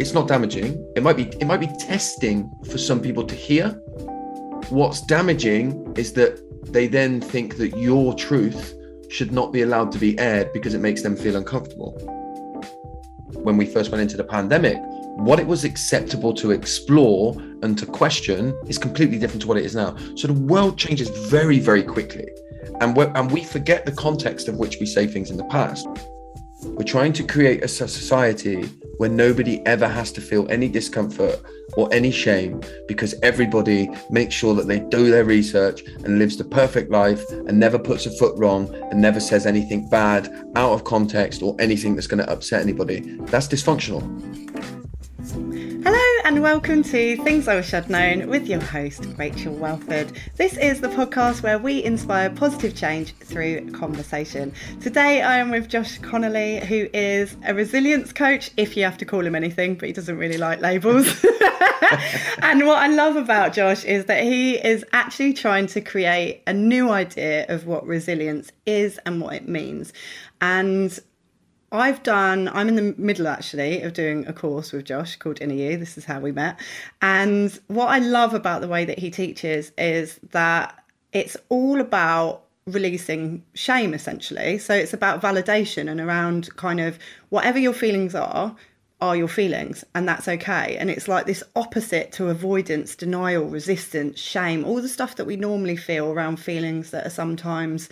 it's not damaging. It might be it might be testing for some people to hear. What's damaging is that they then think that your truth should not be allowed to be aired because it makes them feel uncomfortable. When we first went into the pandemic, what it was acceptable to explore and to question is completely different to what it is now. So the world changes very, very quickly. And, and we forget the context of which we say things in the past. We're trying to create a society where nobody ever has to feel any discomfort or any shame because everybody makes sure that they do their research and lives the perfect life and never puts a foot wrong and never says anything bad out of context or anything that's going to upset anybody. That's dysfunctional. Hello and welcome to Things I Wish I'd Known with your host, Rachel Welford. This is the podcast where we inspire positive change through conversation. Today I am with Josh Connolly, who is a resilience coach, if you have to call him anything, but he doesn't really like labels. and what I love about Josh is that he is actually trying to create a new idea of what resilience is and what it means. And I've done, I'm in the middle actually of doing a course with Josh called Inner You. This is how we met. And what I love about the way that he teaches is that it's all about releasing shame essentially. So it's about validation and around kind of whatever your feelings are, are your feelings, and that's okay. And it's like this opposite to avoidance, denial, resistance, shame, all the stuff that we normally feel around feelings that are sometimes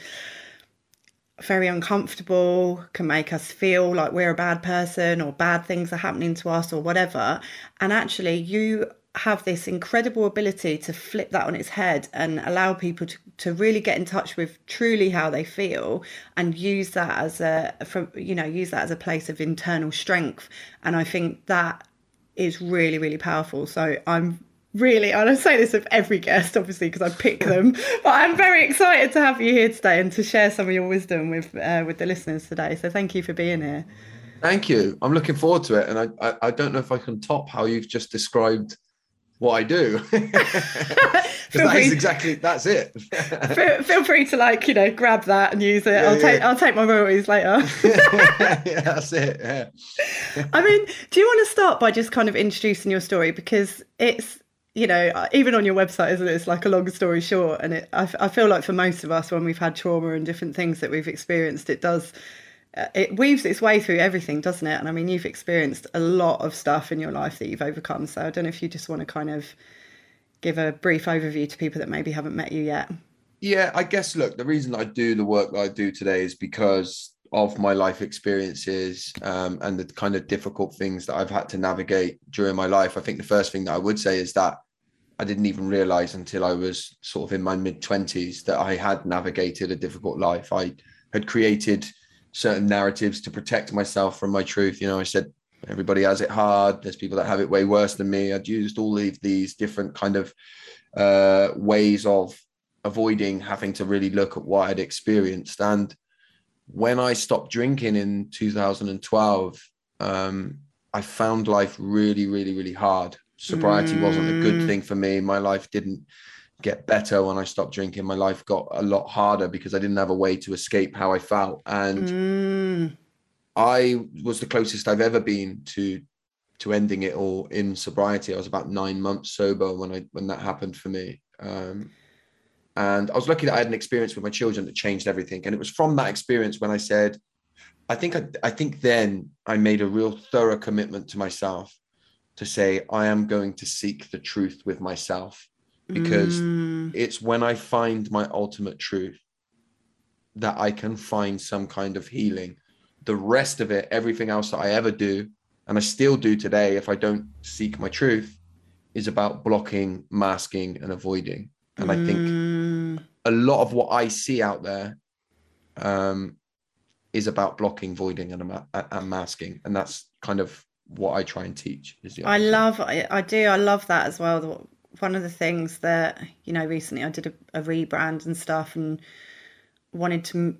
very uncomfortable, can make us feel like we're a bad person or bad things are happening to us or whatever. And actually, you have this incredible ability to flip that on its head and allow people to, to really get in touch with truly how they feel and use that as a from you know use that as a place of internal strength and i think that is really really powerful so i'm really, and I say this of every guest, obviously, because I pick them, but I'm very excited to have you here today and to share some of your wisdom with uh, with the listeners today. So thank you for being here. Thank you. I'm looking forward to it, and I, I, I don't know if I can top how you've just described what I do. That is exactly that's it. feel, feel, free to like you know grab that and use it. Yeah, I'll yeah. take I'll take my royalties later. yeah, that's it. Yeah. I mean, do you want to start by just kind of introducing your story because it's you know, uh, even on your website, isn't it? It's like a long story short. And it, I, I feel like for most of us, when we've had trauma and different things that we've experienced, it does, uh, it weaves its way through everything, doesn't it? And I mean, you've experienced a lot of stuff in your life that you've overcome. So I don't know if you just want to kind of give a brief overview to people that maybe haven't met you yet. Yeah, I guess, look, the reason I do the work that I do today is because of my life experiences um, and the kind of difficult things that I've had to navigate during my life. I think the first thing that I would say is that I didn't even realize until I was sort of in my mid 20s that I had navigated a difficult life. I had created certain narratives to protect myself from my truth. You know, I said, everybody has it hard. There's people that have it way worse than me. I'd used all of these different kind of uh, ways of avoiding having to really look at what I'd experienced. And when I stopped drinking in 2012, um, I found life really, really, really hard sobriety mm. wasn't a good mm. thing for me. My life didn't get better when I stopped drinking. My life got a lot harder because I didn't have a way to escape how I felt. And mm. I was the closest I've ever been to to ending it all in sobriety. I was about nine months sober when I when that happened for me. Um, and I was lucky that I had an experience with my children that changed everything. And it was from that experience when I said, I think I, I think then I made a real thorough commitment to myself to say, I am going to seek the truth with myself because mm. it's when I find my ultimate truth that I can find some kind of healing. The rest of it, everything else that I ever do, and I still do today, if I don't seek my truth, is about blocking, masking, and avoiding. And mm. I think mm. a lot of what I see out there um, is about blocking, voiding, and, and masking. And that's kind of what I try and teach. Is the I love, I, I do, I love that as well. One of the things that you know, recently I did a, a rebrand and stuff, and wanted to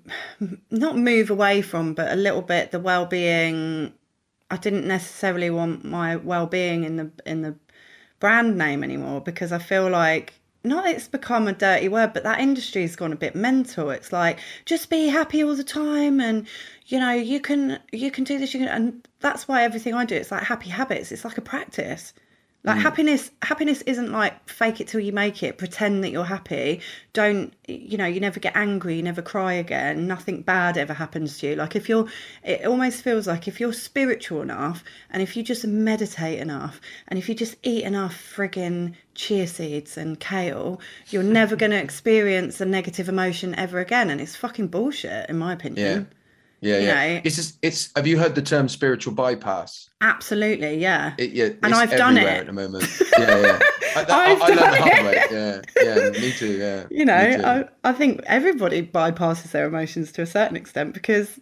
not move away from, but a little bit the well-being. I didn't necessarily want my well-being in the in the brand name anymore because I feel like not it's become a dirty word, but that industry's gone a bit mental. It's like just be happy all the time, and you know you can you can do this. You can, and that's why everything I do it's like happy habits. It's like a practice. Like mm. happiness, happiness isn't like fake it till you make it. Pretend that you're happy. Don't you know? You never get angry. You never cry again. Nothing bad ever happens to you. Like if you're, it almost feels like if you're spiritual enough, and if you just meditate enough, and if you just eat enough frigging chia seeds and kale, you're never going to experience a negative emotion ever again. And it's fucking bullshit, in my opinion. Yeah. Yeah, you yeah. Know? It's just, it's. Have you heard the term spiritual bypass? Absolutely, yeah. It, yeah, and I've done it at the moment. Yeah, yeah. I, that, I've I, I done it. Way. Yeah, yeah. Me too. Yeah. You know, I, I think everybody bypasses their emotions to a certain extent because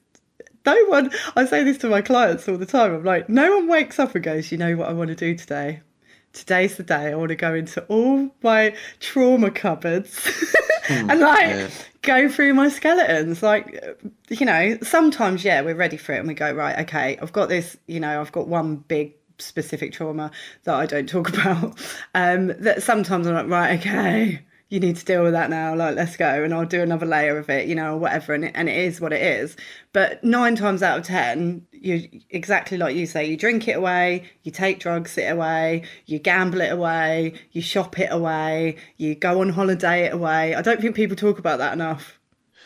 no one. I say this to my clients all the time. I'm like, no one wakes up and goes, you know what I want to do today. Today's the day I want to go into all my trauma cupboards hmm, and like yeah go through my skeletons. Like, you know, sometimes, yeah, we're ready for it and we go, right, okay, I've got this, you know, I've got one big specific trauma that I don't talk about. Um, that sometimes I'm like, right, okay, you need to deal with that now. Like, let's go, and I'll do another layer of it, you know, or whatever. And it, and it is what it is. But nine times out of ten, you exactly like you say, you drink it away, you take drugs it away, you gamble it away, you shop it away, you go on holiday it away. I don't think people talk about that enough.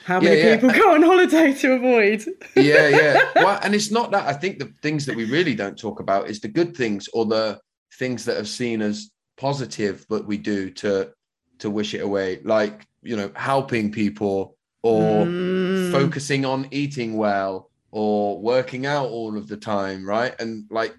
How many yeah, yeah. people go on holiday to avoid? yeah, yeah. Well, and it's not that. I think the things that we really don't talk about is the good things or the things that are seen as positive, but we do to to wish it away, like you know, helping people or mm. focusing on eating well or working out all of the time, right? And like,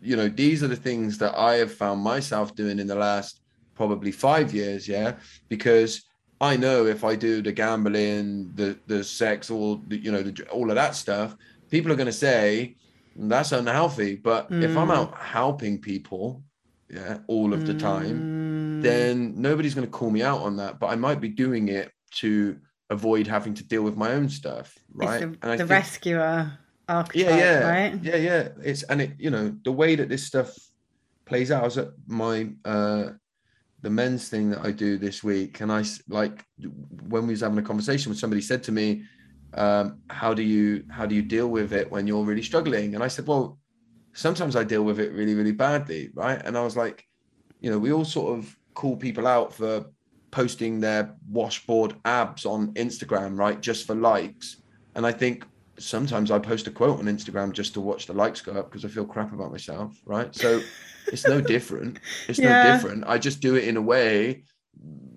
you know, these are the things that I have found myself doing in the last probably five years, yeah, because I know if I do the gambling, the the sex, all the, you know, the, all of that stuff, people are going to say that's unhealthy. But mm. if I'm out mm. helping people, yeah, all of the time, mm. then nobody's going to call me out on that. But I might be doing it to avoid having to deal with my own stuff, right? It's the, the think, rescuer archetype, yeah, yeah, right? Yeah, yeah. It's and it, you know, the way that this stuff plays out. I was at my uh the men's thing that I do this week, and I like when we was having a conversation with somebody said to me, um, "How do you how do you deal with it when you're really struggling?" And I said, "Well, sometimes I deal with it really really badly, right?" And I was like, you know, we all sort of call people out for posting their washboard abs on Instagram, right, just for likes. And I think sometimes I post a quote on Instagram just to watch the likes go up because I feel crap about myself, right? So it's no different. It's yeah. no different. I just do it in a way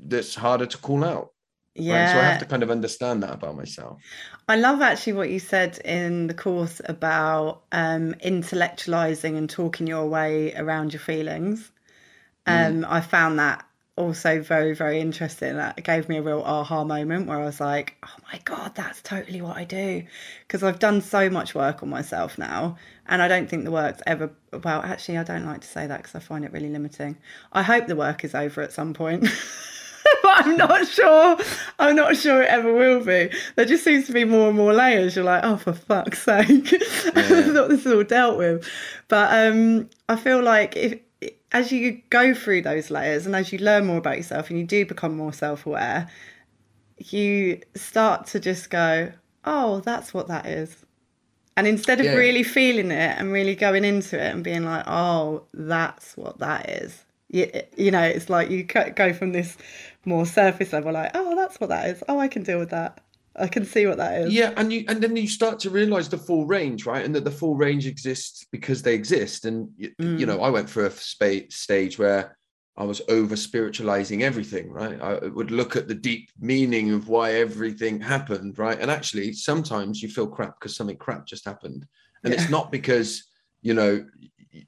that's harder to call out. Yeah. Right? So I have to kind of understand that about myself. I love actually what you said in the course about um, intellectualizing and talking your way around your feelings. Mm. Um, mm. I found that also very very interesting. That gave me a real aha moment where i was like oh my god that's totally what i do. Because i've done so much work on myself now and i don't think the work's ever well actually i don't like to say that because i find it really limiting. I hope the work is over at some point but i'm not sure. I'm not sure it ever will be. There just seems to be more and more layers. You're like oh for fuck's sake. Yeah. i thought this is all dealt with. But um i feel like if as you go through those layers and as you learn more about yourself and you do become more self-aware you start to just go oh that's what that is. And instead of yeah. really feeling it and really going into it and being like oh that's what that is. You, you know it's like you go from this more surface level like oh that's what that is. Oh i can deal with that I can see what that is. Yeah, and you and then you start to realize the full range, right? And that the full range exists because they exist. And mm. you know, mm. I went through a spa- stage where I was over spiritualizing everything, right? I would look at the deep meaning of why everything happened, right? And actually, sometimes you feel crap because something crap just happened, and yeah. it's not because you know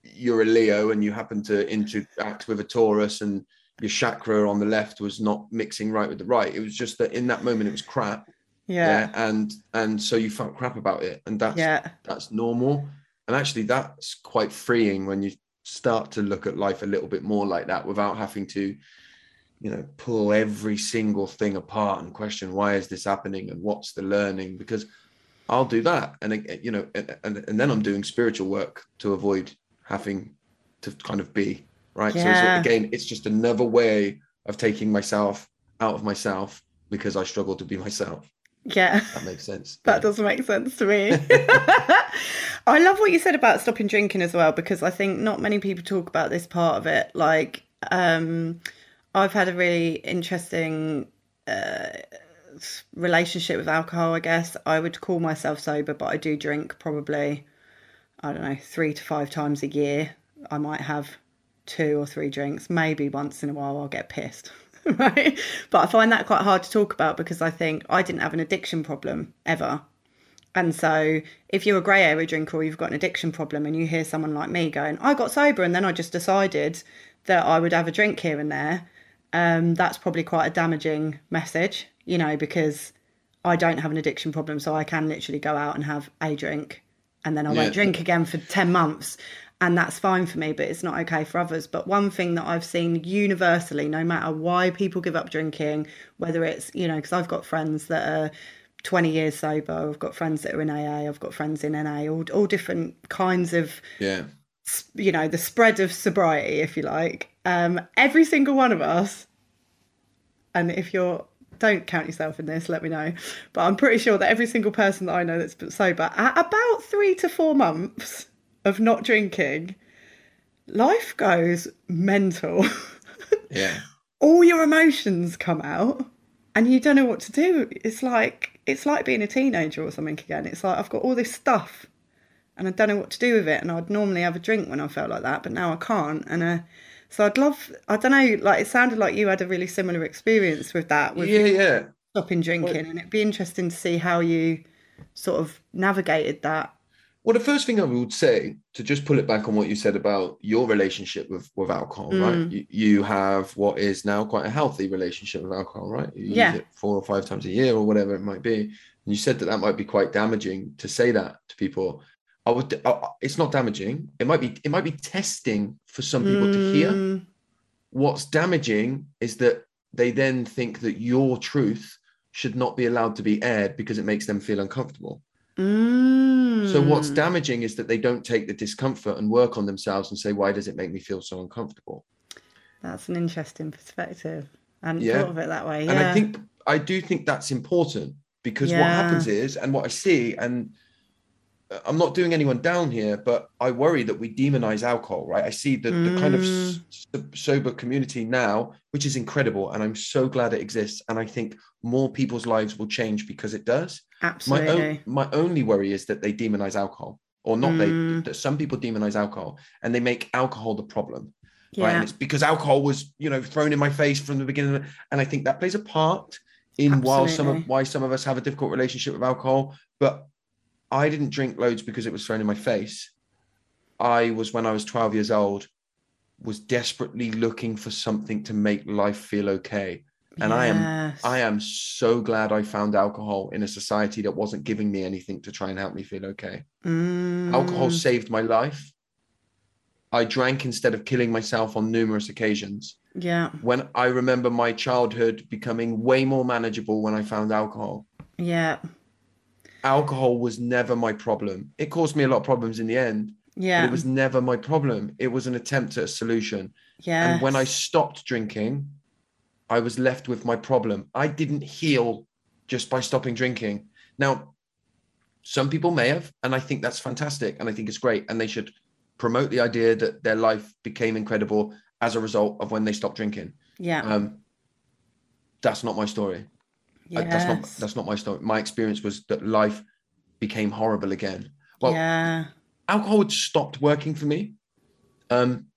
you're a Leo and you happen to interact with a Taurus and your chakra on the left was not mixing right with the right. It was just that in that moment it was crap yeah. yeah. and and so you felt crap about it and that's yeah. that's normal and actually that's quite freeing when you start to look at life a little bit more like that without having to you know pull every single thing apart and question why is this happening and what's the learning because i'll do that and uh, you know and, and, then i'm doing spiritual work to avoid having to kind of be right yeah. so, so again it's just another way of taking myself out of myself because I struggle to be myself. Yeah. That makes sense. that Yeah. doesn't make sense to me. I love what you said about stopping drinking as well because I think not many people talk about this part of it. Like, um, I've had a really interesting uh, relationship with alcohol. I guess I would call myself sober, but I do drink probably I don't know three to five times a year. I might have two or three drinks. Maybe once in a while I'll get pissed. Right, but I find that quite hard to talk about because I think I didn't have an addiction problem ever. And so, if you're a grey area drinker or you've got an addiction problem and you hear someone like me going, I got sober and then I just decided that I would have a drink here and there, um, that's probably quite a damaging message, you know, because I don't have an addiction problem. So I can literally go out and have a drink and then I Yeah. won't drink again for 10 months. And that's fine for me, but it's not okay for others. But one thing that I've seen universally, no matter why people give up drinking, whether it's, you know, because I've got friends that are 20 years sober, I've got friends that are in AA, I've got friends in NA, all, all different kinds of Yeah. you know the spread of sobriety if you like um every single one of us and if you're don't count yourself in this let me know but i'm pretty sure that every single person that i know that's sober at about three to four months of not drinking life goes mental. Yeah. all your emotions come out and you don't know what to do. It's like it's like being a teenager or something again. It's like i've got all this stuff and i don't know what to do with it. And i'd normally have a drink when i felt like that but now i can't. And uh, so i'd love i don't know like it sounded like you had a really similar experience with that with Yeah, yeah. stopping drinking. And it'd be interesting to see how you sort of navigated that Well, the first thing I would say to just pull it back on what you said about your relationship with with alcohol, right? Mm. You, you have what is now quite a healthy relationship with alcohol, right? You Yeah. use it four or five times a year or whatever it might be. And you said that that might be quite damaging to say that to people. I would. Uh, it's not damaging. It might be. It might be testing for some people to hear. Mm, What's damaging is that they then think that your truth should not be allowed to be aired because it makes them feel uncomfortable. mm. So what's mm. damaging is that they don't take the discomfort and work on themselves and say, why does it make me feel so uncomfortable? that's an interesting perspective I hadn't Yeah. thought of it that way yeah And I think I do think that's important because what happens is, and what I see, and I'm not doing anyone down here, but I worry that we demonize alcohol, right? I see the, the kind of s- s- sober community now, which is incredible, and I'm so glad it exists. And I think more people's lives will change because it does. My absolutely own, my only worry is that they demonize alcohol, or not. They Mm. that some people demonize alcohol, and they make alcohol the problem, right? And it's because alcohol was, you know, thrown in my face from the beginning, and I think that plays a part in while some of why some of us have a difficult relationship with alcohol. But I didn't drink loads because it was thrown in my face. I was when I was 12 years old, was desperately looking for something to make life feel okay. And I am I am so glad I found alcohol in a society that wasn't giving me anything to try and help me feel okay. Mm, Alcohol saved my life. I drank instead of killing myself on numerous occasions. yeah When I remember my childhood becoming way more manageable when I found alcohol. yeah Alcohol was never my problem. It caused me a lot of problems in the end, but yeah it was never my problem. It was an attempt at a solution. yeah And when I stopped drinking, I was left with my problem. I didn't heal just by stopping drinking. Now, some people may have, and I think that's fantastic. And I think it's great. And they should promote the idea that their life became incredible as a result of when they stopped drinking. yeah Um, that's not my story. I- that's not that's not my story. My experience was that life became horrible again. Well, yeah alcohol had stopped working for me. Um,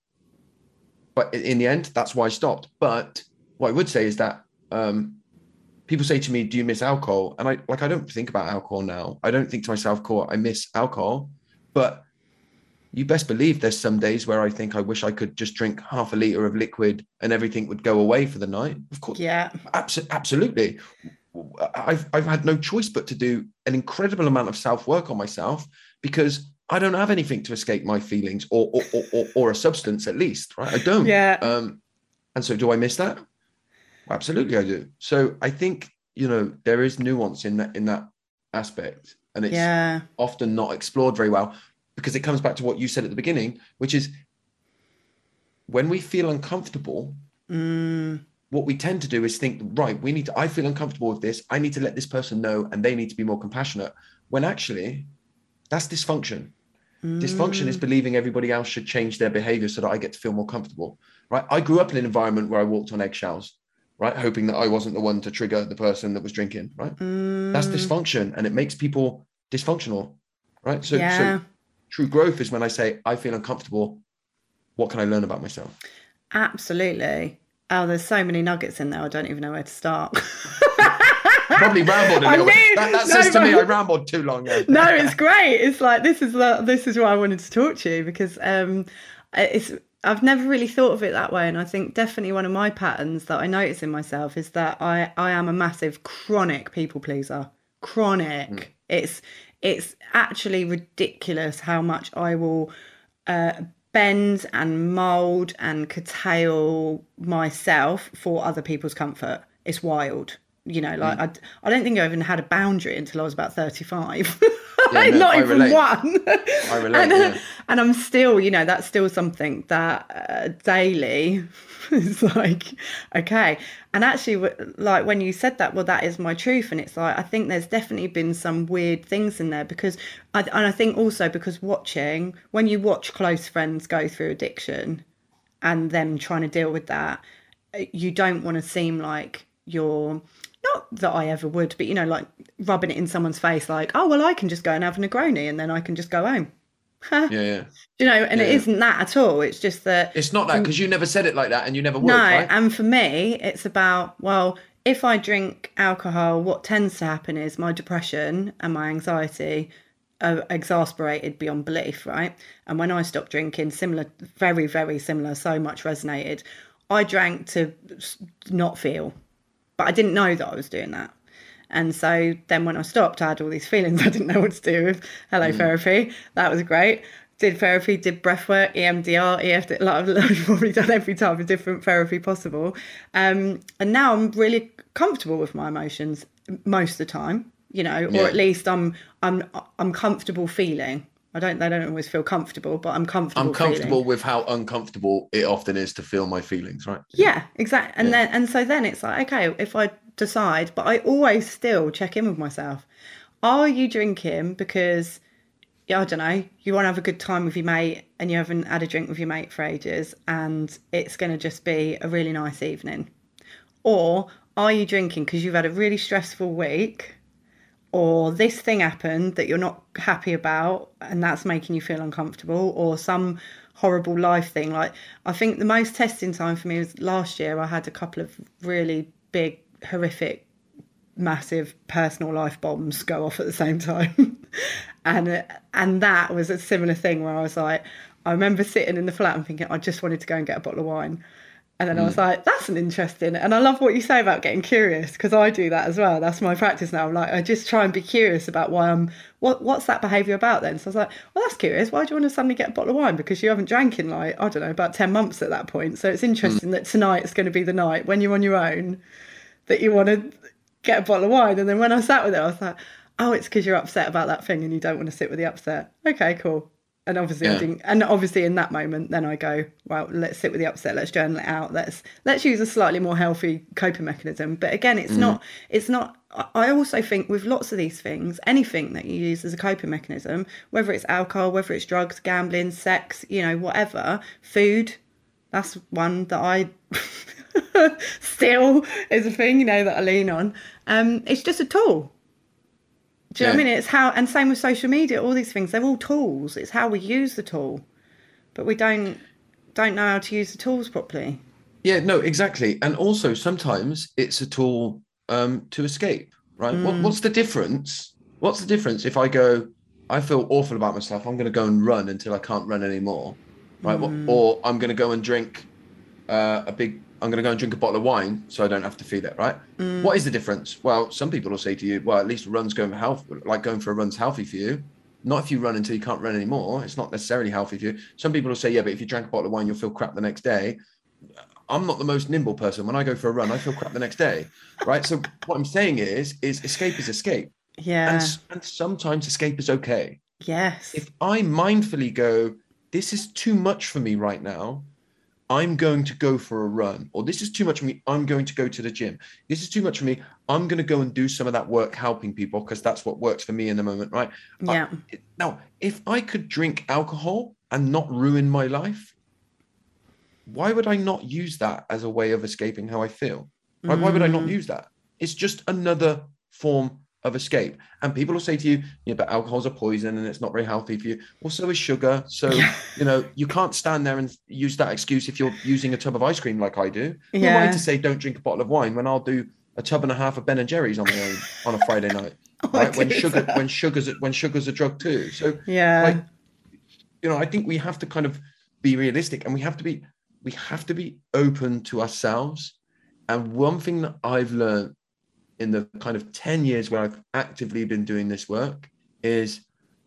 but in the end, that's why I stopped. But what I would say is that um, people say to me, "Do you miss alcohol?" And I like I don't think about alcohol now. I don't think to myself, "Cool, I miss alcohol." But you best believe there's some days where I think I wish I could just drink half a liter of liquid and everything would go away for the night. Of course, yeah Abso- absolutely. I've I've had no choice but to do an incredible amount of self work on myself because I don't have anything to escape my feelings or or, or, or, or a substance at least, right? I don't. yeah Um, and so do I miss that? Absolutely, I do. So I think you know there is nuance in that in that aspect, and it's yeah often not explored very well because it comes back to what you said at the beginning, which is when we feel uncomfortable, mm, what we tend to do is think, right, we need to, I feel uncomfortable with this. I need to let this person know and they need to be more compassionate. When actually, that's dysfunction. Mm. Dysfunction is mm. believing everybody else should change their behavior so that I get to feel more comfortable. Right. I grew up in an environment where I walked on eggshells, right? Hoping that I wasn't the one to trigger the person that was drinking, right? Mm. That's dysfunction and it makes people dysfunctional, right? So, yeah. so true growth is when I say, I feel uncomfortable. What can I learn about myself? Absolutely. Oh, there's so many nuggets in there. I don't even know where to start. Probably rambled a little bit. That, that no, says to me I rambled too long. no, it's great. It's like this is the, this is why I wanted to talk to you because um, it's I've never really thought of it that way, and I think definitely one of my patterns that I notice in myself is that I I am a massive chronic people pleaser. Chronic. Mm. It's it's actually ridiculous how much I will uh, bend and mold and curtail myself for other people's comfort. It's wild. You know, like mm. I, I don't think I even had a boundary until I was about 35. Yeah, no, not I even relate. one. I relate. and, yeah. and, I'm still, you know, that's still something that uh, daily is like, okay. And actually, like when you said that, well, that is my truth. And it's like, I think there's definitely been some weird things in there because, I, and I think also because watching, when you watch close friends go through addiction and them trying to deal with that, uh, you don't want to seem like you're not that I ever would, but you know, like rubbing it in someone's face, like, oh well, I can just go and have a Negroni and then I can just go home. yeah, yeah. You know, and yeah, it isn't that at all. It's just that it's not that because you never said it like that, and you never would. No, right? and for me, it's about well, if I drink alcohol, what tends to happen is my depression and my anxiety are exasperated beyond belief, right? And when I stopped drinking, similar, very, very similar, so much resonated. I drank to not feel, but I didn't know that I was doing that. And so then when I stopped, I had all these feelings I didn't know what to do with. Hello, mm. therapy. That was great. Did therapy, did breath work, EMDR, EFT, like I've probably done every type of different therapy possible. Um, and now I'm really comfortable with my emotions most of the time, you know, yeah. or at least I'm I'm I'm comfortable feeling. I don't they don't always feel comfortable, but I'm comfortable. I'm comfortable feeling. with how uncomfortable it often is to feel my feelings, right? Yeah, exactly. And yeah. then and so then it's like, okay, if I decide, but I always still check in with myself. Are you drinking because Yeah, I don't know, you want to have a good time with your mate and you haven't had a drink with your mate for ages and it's going to just be a really nice evening? Or are you drinking because you've had a really stressful week or this thing happened that you're not happy about and that's making you feel uncomfortable or some horrible life thing like i think the most testing time for me was last year i had a couple of really big horrific, massive personal life bombs go off at the same time. and and that was a similar thing where I was like, I remember sitting in the flat and thinking, I just wanted to go and get a bottle of wine. And then mm. I was mm. like, that's an interesting. And I love what you say about getting curious because I do that as well. That's my practice now. I'm like, I just try and be curious about why I'm, what, what's that behavior about then? So I was like, well, that's curious. Why do you want to suddenly get a bottle of wine? Because you haven't drank in like, I don't know, about 10 months at that point. So it's interesting mm. that tonight is going to be the night when you're on your own that you want to get a bottle of wine. And then when I sat with it, I was like, oh, it's because you're upset about that thing and you don't want to sit with the upset. Okay, cool. And obviously, yeah. and obviously, in that moment, then I go, well, let's sit with the upset. Let's journal it out. Let's let's use a slightly more healthy coping mechanism. But again, it's mm. not. It's not. I also think with lots of these things, anything that you use as a coping mechanism, whether it's alcohol, whether it's drugs, gambling, sex, you know, whatever, food, that's one that I still is a thing, you know, that I lean on. Um, it's just a tool. Do you yeah. know what I mean? It's how, and same with social media, all these things, they're all tools. It's how we use the tool, but we don't don't know how to use the tools properly. Yeah, no, exactly. And also sometimes it's a tool um, to escape, right? Mm. What, what's the difference? What's the difference if I go, I feel awful about myself, I'm going to go and run until I can't run anymore, right? Mm. Or I'm going to go and drink uh, a big I'm going to go and drink a bottle of wine so I don't have to feel it, right? Mm. What is the difference? Well, some people will say to you, well, at least run's going for health, like going for a run's healthy for you. Not if you run until you can't run anymore. It's not necessarily healthy for you. Some people will say, yeah, but if you drank a bottle of wine, you'll feel crap the next day. I'm not the most nimble person. When I go for a run, I feel crap the next day, right? So what I'm saying is, is escape is escape. Yeah. And, and sometimes escape is okay. Yes. If I mindfully go, this is too much for me right now, I'm going to go for a run, or this is too much for me. I'm going to go to the gym. This is too much for me. I'm going to go and do some of that work helping people because that's what works for me in the moment, right? Yeah. I, now, if I could drink alcohol and not ruin my life, why would I not use that as a way of escaping how I feel? Right? Why would I not Mm. use that? It's just another form of escape. And people will say to you, yeah, but alcohol's a poison and it's not very healthy for you. Well, so is sugar. So, you know, you can't stand there and use that excuse if you're using a tub of ice cream like I do. Who am I Yeah. to say don't drink a bottle of wine when I'll do a tub and a half of Ben and Jerry's on my own on a Friday night? Oh, Right? When sugar that. when sugar's a, when sugar's a drug too. So Yeah. like you know i think we have to kind of be realistic and we have to be we have to be open to ourselves and one thing that i've learned in the kind of 10 years where i've actively been doing this work is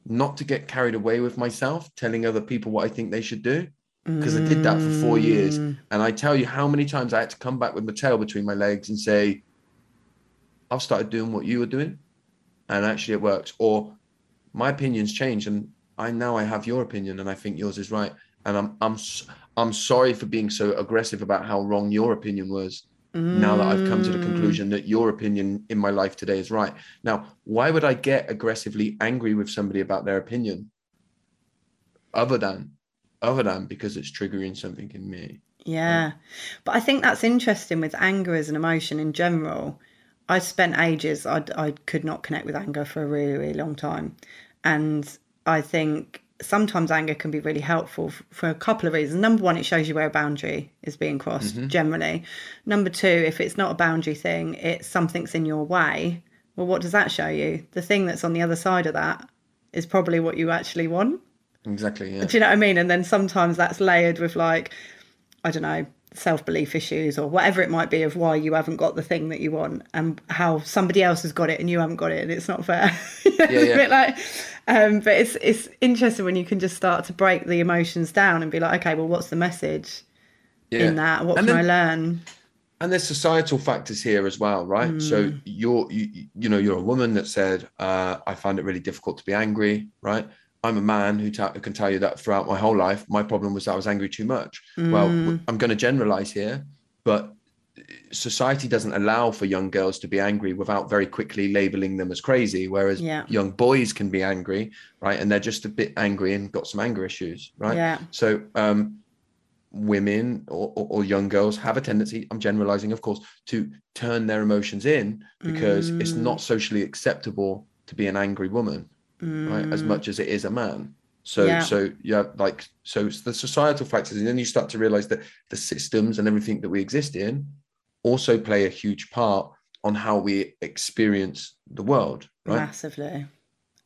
not to get carried away with myself telling other people what i think they should do because i did that for four years. Mm. and i tell you how many times i had to come back with my tail between my legs and say i've started doing what you were doing and actually it works. Or my opinions change and i now i have your opinion and i think yours is right and i'm i'm i'm sorry for being so aggressive about how wrong your opinion was now that i've come to the Mm. conclusion that your opinion in my life today is right now why would i get aggressively angry with somebody about their opinion other than other than because it's triggering something in me Yeah. But I think that's interesting with anger as an emotion in general. I spent ages, I, I could not connect with anger for a really, really long time. And I think sometimes anger can be really helpful for a couple of reasons. Number one, it shows you where a boundary is being crossed mm-hmm. generally. Number two, if it's not a boundary thing, it's something's in your way. Well, what does that show you? The thing that's on the other side of that is probably what you actually want. exactly yeah Do you know what I mean? And then sometimes that's layered with like, I don't know, self belief issues or whatever it might be of why you haven't got the thing that you want and how somebody else has got it and you haven't got it and it's not fair. it's Yeah, a bit like, um, but it's it's interesting when you can just start to break the emotions down and be like, okay, well, what's the message yeah in that? What And can then- I learn? and there's societal factors here as well right so you're you, you know you're a woman that said uh, i find it really difficult to be angry right i'm a man who, ta- who can tell you that throughout my whole life my problem was that i was angry too much well I'm going to generalize here but society doesn't allow for young girls to be angry without very quickly labeling them as crazy whereas Yeah. young boys can be angry right and they're just a bit angry and got some anger issues right Yeah. so um women or, or, or young girls have a tendency i'm generalizing of course to turn their emotions in because it's Mm. not socially acceptable to be an angry woman right as much as it is a man so Mm. Yeah. so yeah like so it's the societal factors and then you start to realize that the systems and everything that we exist in also play a huge part on how we experience the world right Massively.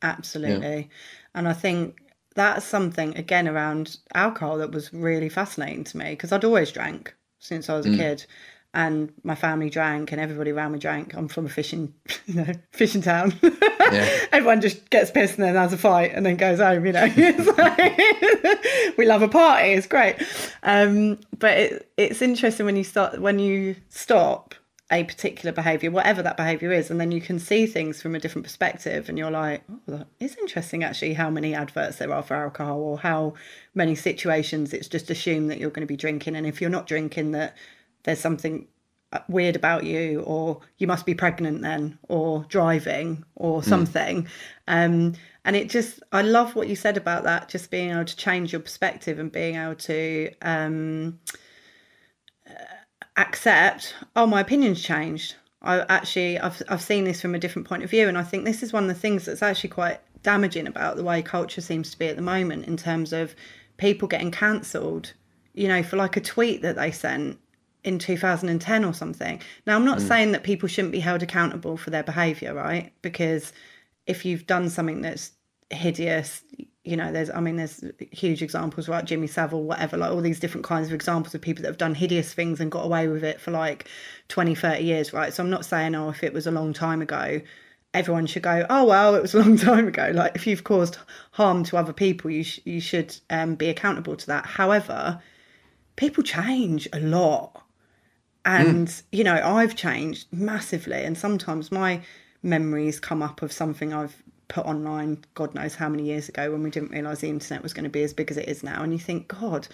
Absolutely. And I think that's something, again, around alcohol that was really fascinating to me because I'd always drank since I was a Mm. kid. And my family drank, and everybody around me drank. I'm from a fishing, you know, fishing town. Yeah. Everyone just gets pissed and then has a fight and then goes home. You know, like- we love a party. It's great. Um, but it, it's interesting when you start when you stop a particular behavior, whatever that behavior is, and then you can see things from a different perspective, and you're like, oh, that is interesting actually how many adverts there are for alcohol, or how many situations it's just assumed that you're going to be drinking, and if you're not drinking, that there's something uh, weird about you, or you must be pregnant then, or driving, or something. Um, and it just, I love what you said about that, just being able to change your perspective and being able to. Um, accept oh my opinion's changed i actually I've, I've seen this from a different point of view and i think this is one of the things that's actually quite damaging about the way culture seems to be at the moment in terms of people getting cancelled you know for like a tweet that they sent in 2010 or something. Now i'm not saying that people shouldn't be held accountable for their behavior right? Because if you've done something that's hideous you know there's i mean there's huge examples right? Jimmy savile whatever like all these different kinds of examples of people that have done hideous things and got away with it for like 20 30 years right? So i'm not saying oh if it was a long time ago everyone should go oh well it was a long time ago. Like if you've caused harm to other people you sh- you should um, be accountable to that. However people change a lot and you know i've changed massively and sometimes my memories come up of something i've put online god knows how many years ago when we didn't realize the internet was going to be as big as it is now and you think god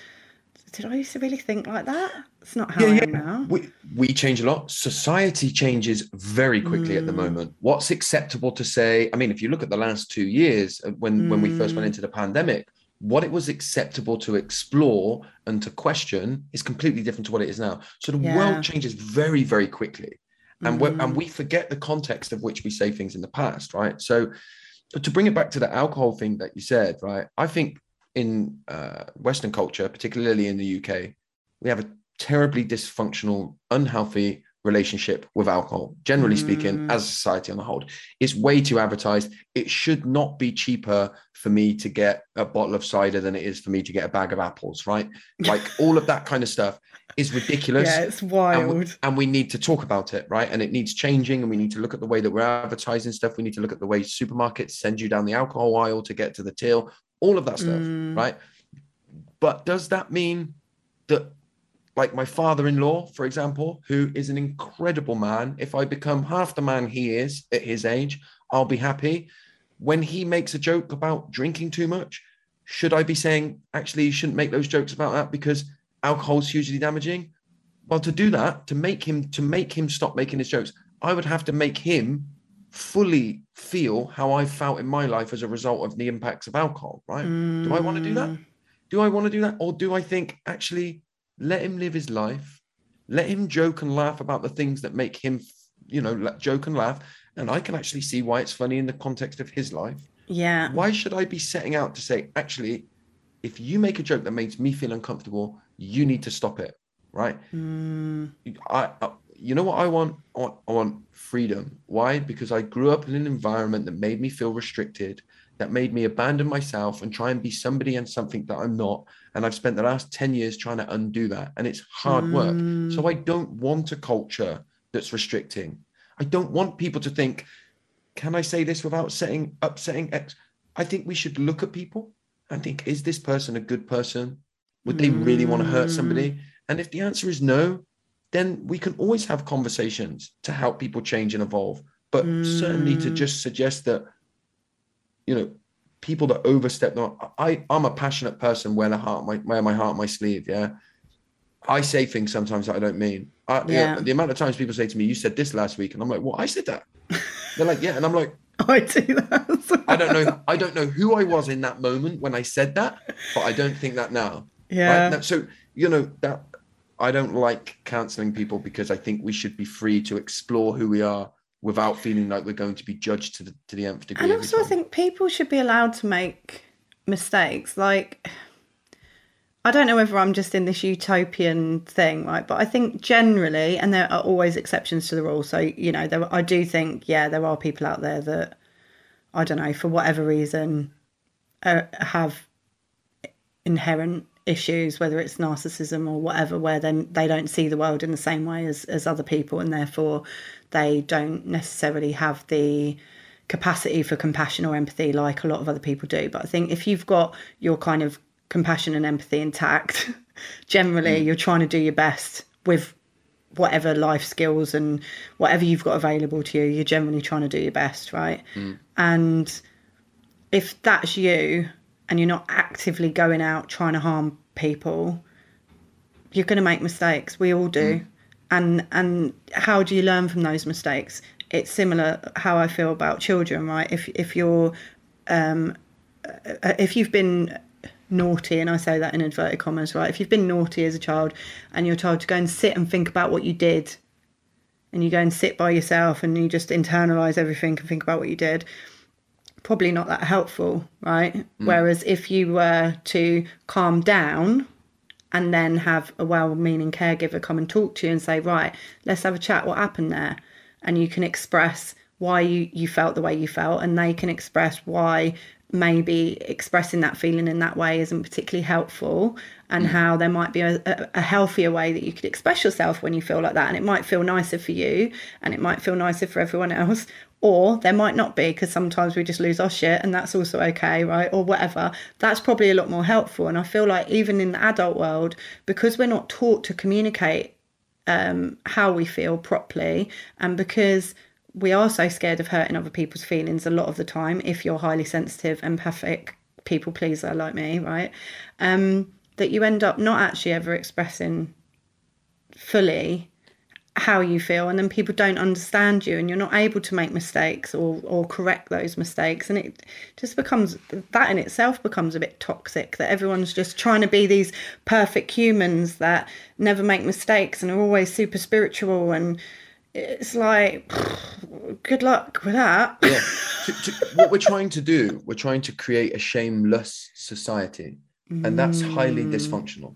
did I used to really think like that? It's not how yeah, I am now. We we change a lot. Society changes very quickly mm. at the mm. moment. What's acceptable to say? I mean, if you look at the last two years uh, when mm. when we first went mm. into the pandemic, what it was acceptable to explore and to question is completely different to what it is now. So the yeah. world changes very, very quickly. And, mm. and we forget the context of which we say things in the past, right? So to bring it back to the alcohol thing that you said, right? I think in uh, Western culture, particularly in the UK, we have a terribly dysfunctional, unhealthy relationship with alcohol, generally mm. speaking, as a society on the whole. It's way too advertised. It should not be cheaper for me to get a bottle of cider than it is for me to get a bag of apples, right? Like all of that kind of stuff is ridiculous. Yeah, it's wild. And we, and we, need to talk about it, right? And it needs changing. And we need to look at the way that we're advertising stuff. We need to look at the way supermarkets send you down the alcohol aisle to get to the till, all of that stuff, mm. right? But does that mean that like my father-in-law, for example, who is an incredible man. If I become half the man he is at his age, I'll be happy. When he makes a joke about drinking too much, should I be saying, actually, you shouldn't make those jokes about that because alcohol is hugely damaging? Well, to do that, to make him to make him stop making his jokes, I would have to make him fully feel how I felt in my life as a result of the impacts of alcohol, right? Mm. Do I want to do that? Do I want to do that? Or do I think actually let him live his life. Let him joke and laugh about the things that make him, you know, joke and laugh. And I can actually see why it's funny in the context of his life. Yeah. Why should I be setting out to say, actually, if you make a joke that makes me feel uncomfortable, you need to stop it, right? Mm. I, I, you know what I want? I want? I want freedom. Why? Because I grew up in an environment that made me feel restricted that made me abandon myself and try and be somebody and something that I'm not. And I've spent the last 10 years trying to undo that. And it's hard mm. work. So I don't want a culture that's restricting. I don't want people to think, can I say this without setting upsetting X? I think we should look at people and think, is this person a good person? Would they really want to hurt somebody? Mm. And if the answer is no, then we can always have conversations to help people change and evolve. But mm. certainly to mm. just suggest that you know, people that overstep. Not I I'm a passionate person. Wear the heart, my wear my heart, my sleeve. Yeah, I say things sometimes that I don't mean. I, yeah. You know, the amount of times people say to me, "You said this last week," and I'm like, "Well, I said that." They're like, "Yeah," and I'm like, oh, I do that. I don't know. I don't know who I was in that moment when I said that, but I don't think that now. Yeah. Right? So you know that I don't like canceling people because I think we should be free to explore who we are without feeling like we're going to be judged to the to the nth degree. And also, I think people should be allowed to make mistakes. Like, I don't know whether I'm just in this utopian thing, right? But I think generally, and there are always exceptions to the rule. So you know, there, I do think, yeah, there are people out there that I don't know for whatever reason uh, have inherent issues, whether it's narcissism or whatever, where then they don't see the world in the same way as, as other people, and therefore they don't necessarily have the capacity for compassion or empathy like a lot of other people do. But I think if you've got your kind of compassion and empathy intact, generally mm. you're trying to do your best with whatever life skills and whatever you've got available to you, you're generally trying to do your best, right? Mm. And if that's you and you're not actively going out trying to harm people, you're going to make mistakes. We all do. Mm. And and how do you learn from those mistakes? It's similar how I feel about children, right? If if you're um, uh, if you've been naughty, and I say that in inverted commas, right? If you've been naughty as a child and you're told to go and sit and think about what you did, and you go and sit by yourself and you just internalize everything and think about what you did, probably not that helpful, right? Mm. Whereas if you were to calm down and then have a well meaning caregiver come and talk to you and say, right, let's have a chat, what happened there? And you can express why you, you felt the way you felt, and they can express why maybe expressing that feeling in that way isn't particularly helpful and mm. how there might be a, a, healthier way that you could express yourself when you feel like that. And it might feel nicer for you and it might feel nicer for everyone else or there might not be because sometimes we just lose our shit and that's also okay right? Or whatever. That's probably a lot more helpful. And i feel like even in the adult world because we're not taught to communicate um, how we feel properly and because we are so scared of hurting other people's feelings a lot of the time if you're highly sensitive empathic people pleaser like me right? Um, that you end up not actually ever expressing fully how you feel and then people don't understand you and you're not able to make mistakes or or correct those mistakes and it just becomes that in itself becomes a bit toxic that everyone's just trying to be these perfect humans that never make mistakes and are always super spiritual and it's like good luck with that. Yeah. To, to, what we're trying to do we're trying to create a shameless society and that's highly Mm. dysfunctional.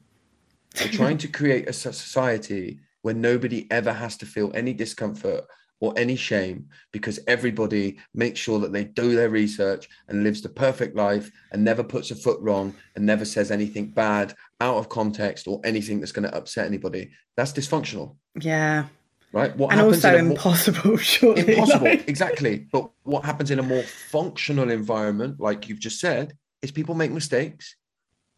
We're trying to create a society where nobody ever has to feel any discomfort or any shame because everybody makes sure that they do their research and lives the perfect life and never puts a foot wrong and never says anything bad out of context or anything that's going to upset anybody. That's dysfunctional. Yeah. Right? What and also more- impossible surely. Impossible like- exactly. But what happens in a more functional environment like you've just said is people make mistakes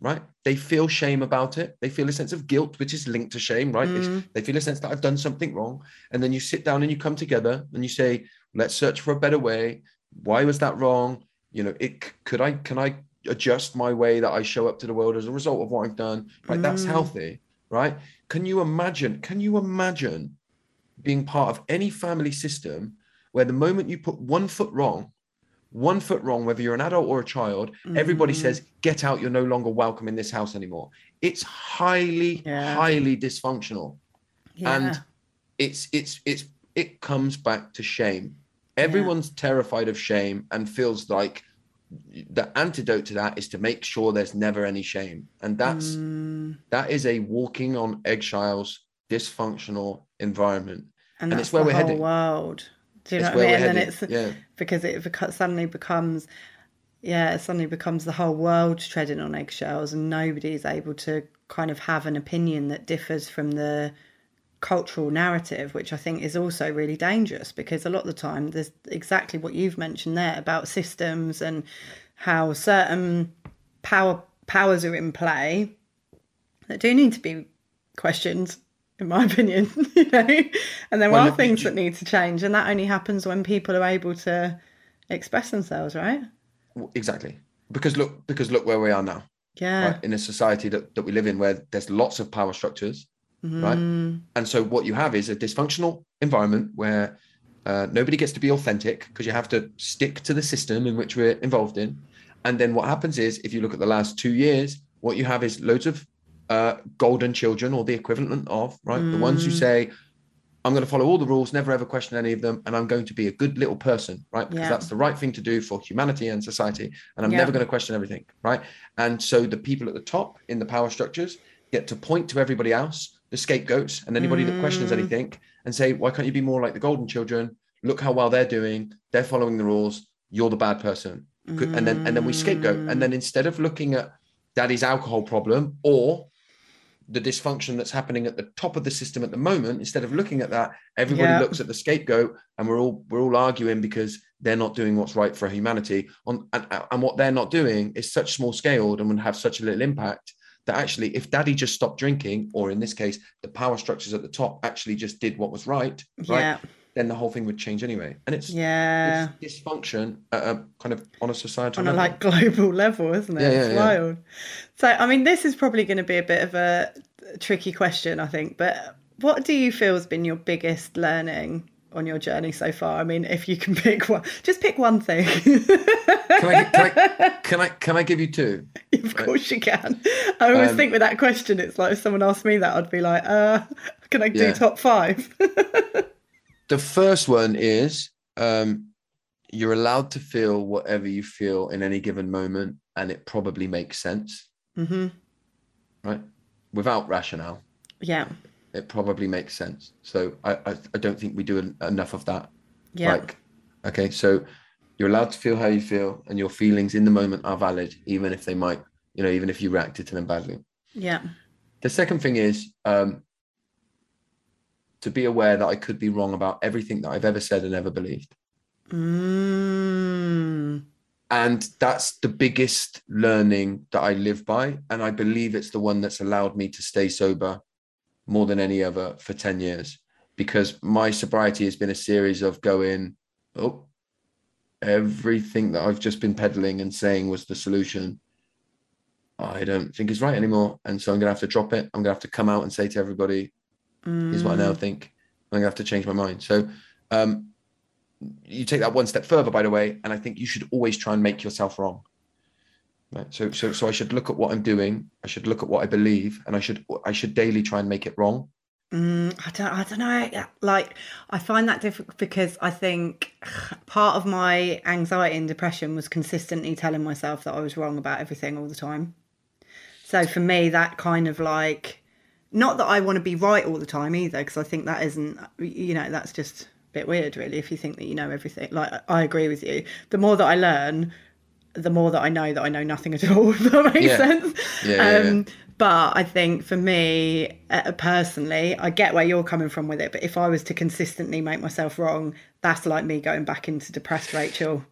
right? They feel shame about it. They feel a sense of guilt which is linked to shame right? Mm. they feel a sense that i've done something wrong. And then you sit down and you come together and you say let's search for a better way. Why was that wrong? You know it could i can i adjust my way that i show up to the world as a result of what i've done? Right? That's Mm. healthy right? Can you imagine can you imagine being part of any family system where the moment you put one foot wrong one foot wrong whether you're an adult or a child everybody Mm. says get out you're no longer welcome in this house anymore it's highly Yeah. highly dysfunctional yeah. and it's it's it's it comes back to shame everyone's terrified of shame and feels like the antidote to that is to make sure there's never any shame and that's Mm. that is a walking on eggshells dysfunctional environment and, and that's it's where we're heading. world do you It's know what I mean? And then it's yeah. because it suddenly becomes, yeah, it suddenly becomes the whole world treading on eggshells, and nobody is able to kind of have an opinion that differs from the cultural narrative, which I think is also really dangerous because a lot of the time there's exactly what you've mentioned there about systems and how certain power powers are in play that do need to be questioned in my opinion you know? And there Well, are things that need to change and that only happens when people are able to express themselves right? Exactly. Because look because look where we are now yeah. right? In a society that, that we live in where there's lots of power structures right? Mm, and so what you have is a dysfunctional environment where uh, nobody gets to be authentic because you have to stick to the system in which we're involved in. And then what happens is if you look at the last two years what you have is loads of uh, golden children or the equivalent of right? The ones who Mm. say i'm going to follow all the rules never ever question any of them and i'm going to be a good little person right? Because Yeah. that's the right thing to do for humanity and society and i'm Yeah. never going to question everything right? And so the people at the top in the power structures get to point to everybody else the scapegoats and anybody that questions Mm. anything and say why can't you be more like the golden children? Look how well they're doing. They're following the rules. You're the bad person. Could- and then and then we scapegoat. And then instead of looking at daddy's alcohol problem or the dysfunction that's happening at the top of the system at the moment instead of looking at that everybody Yeah. looks at the scapegoat and we're all we're all arguing because they're not doing what's right for humanity. On and, and what they're not doing is such small scaled and would have such a little impact that actually if daddy just stopped drinking or in this case the power structures at the top actually just did what was right right? Yeah then the whole thing would change anyway and it's yeah it's dysfunction at a kind of on a societal on a level. like global level, isn't it? Yeah, yeah, it's yeah. wild. So, I mean, this is probably going to be a bit of a tricky question, I think. But what do you feel has been your biggest learning on your journey so far? I mean, if you can pick one, just pick one thing. can, I, can, I, can I can I give you two of course you can. I always Um, think with that question, it's like if someone asked me that, I'd be like, uh, can I do Yeah. top five? the first one is um, you're allowed to feel whatever you feel in any given moment and it probably makes sense. Hmm right? Without rationale. Yeah. it probably makes sense. So i i, I don't think we do en- enough of that. Yeah. like okay so you're allowed to feel how you feel and your feelings in the moment are valid even if they might you know even if you reacted to them badly. Yeah. the second thing is um, to be aware that I could be wrong about everything that I've ever said and ever believed. Mm. And that's the biggest learning that I live by. And I believe it's the one that's allowed me to stay sober more than any other for 10 years because my sobriety has been a series of going, oh, everything that I've just been peddling and saying was the solution I don't think is right anymore. And so I'm going to have to drop it. I'm going to have to come out and say to everybody, mm. here's what I now mm. think. I'm going to have to change my mind. So um, you take that one step further, by the way, and I think you should always try and make yourself wrong. Right. So, so, so I should look at what I'm doing. I should look at what I believe, and I should, I should daily try and make it wrong. Mm, I don't, I don't know. Like, I find that difficult because I think part of my anxiety and depression was consistently telling myself that I was wrong about everything all the time. So for me, that kind of like, not that I want to be right all the time either, because I think that isn't, you know, that's just a bit weird, really. If you think that you know everything, like I agree with you. The more that I learn, the more that I know that I know nothing at all. If that makes yeah. sense. Yeah, um, yeah, but I think for me uh, personally, I get where you're coming from with it. But if I was to consistently make myself wrong, that's like me going back into depressed Rachel.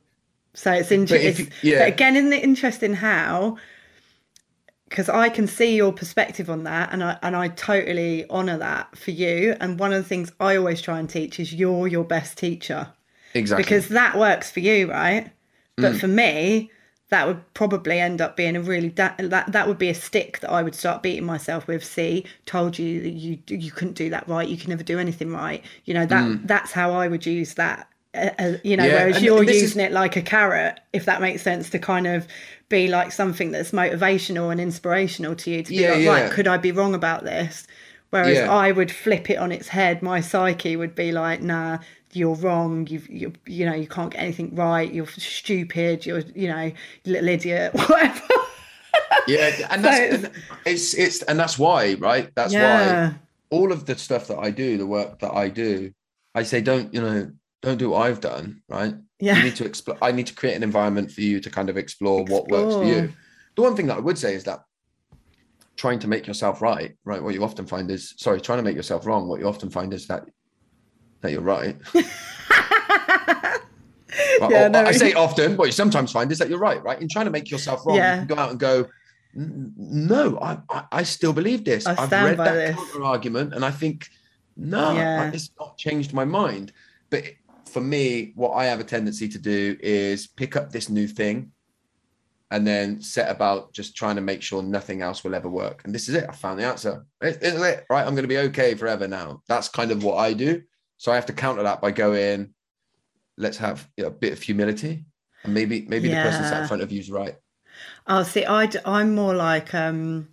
So it's interesting. Yeah. again, in the interest in how because I can see your perspective on that and I and I totally honor that for you and one of the things I always try and teach is you're your best teacher. Exactly. Because that works for you, right? But mm. for me, that would probably end up being a really that that would be a stick that I would start beating myself with. See, told you that you you couldn't do that right. You can never do anything right. You know that mm. that's how I would use that. Uh, you know, yeah, whereas you're using is... it like a carrot, if that makes sense, to kind of be like something that's motivational and inspirational to you to be yeah, like, yeah. right, could I be wrong about this? Whereas. I would flip it on its head. My psyche would be like, nah, you're wrong. You've, you, you know, you can't get anything right. You're stupid. You're, you know, little idiot, whatever. yeah, and that's so, and it's it's and that's why, right? That's why all of the stuff that I do, the work that I do, I say, don't you know, don't do what I've done, right? Yeah. You need to explore. I need to create an environment for you to kind of explore, explore what works for you. The one thing that I would say is that trying to make yourself right, right? What you often find is, sorry, trying to make yourself wrong. What you often find is that that you're right. yeah, no. I say often, what you sometimes find is that you're right, right? In trying to make yourself wrong, yeah. you can go out and go, no, I, I, I still believe this. I have read that this. counter argument, and I think, no, yeah. it's not changed my mind. But for me, what I have a tendency to do is pick up this new thing and then set about just trying to make sure nothing else will ever work. And this is it. I found the answer. This is it. Right. I'm going to be okay forever now. That's kind of what I do. So I have to counter that by going, let's have you know, a bit of humility. And maybe, maybe yeah. the person sat in front of you is right. Oh, see, I, I'm more like, um,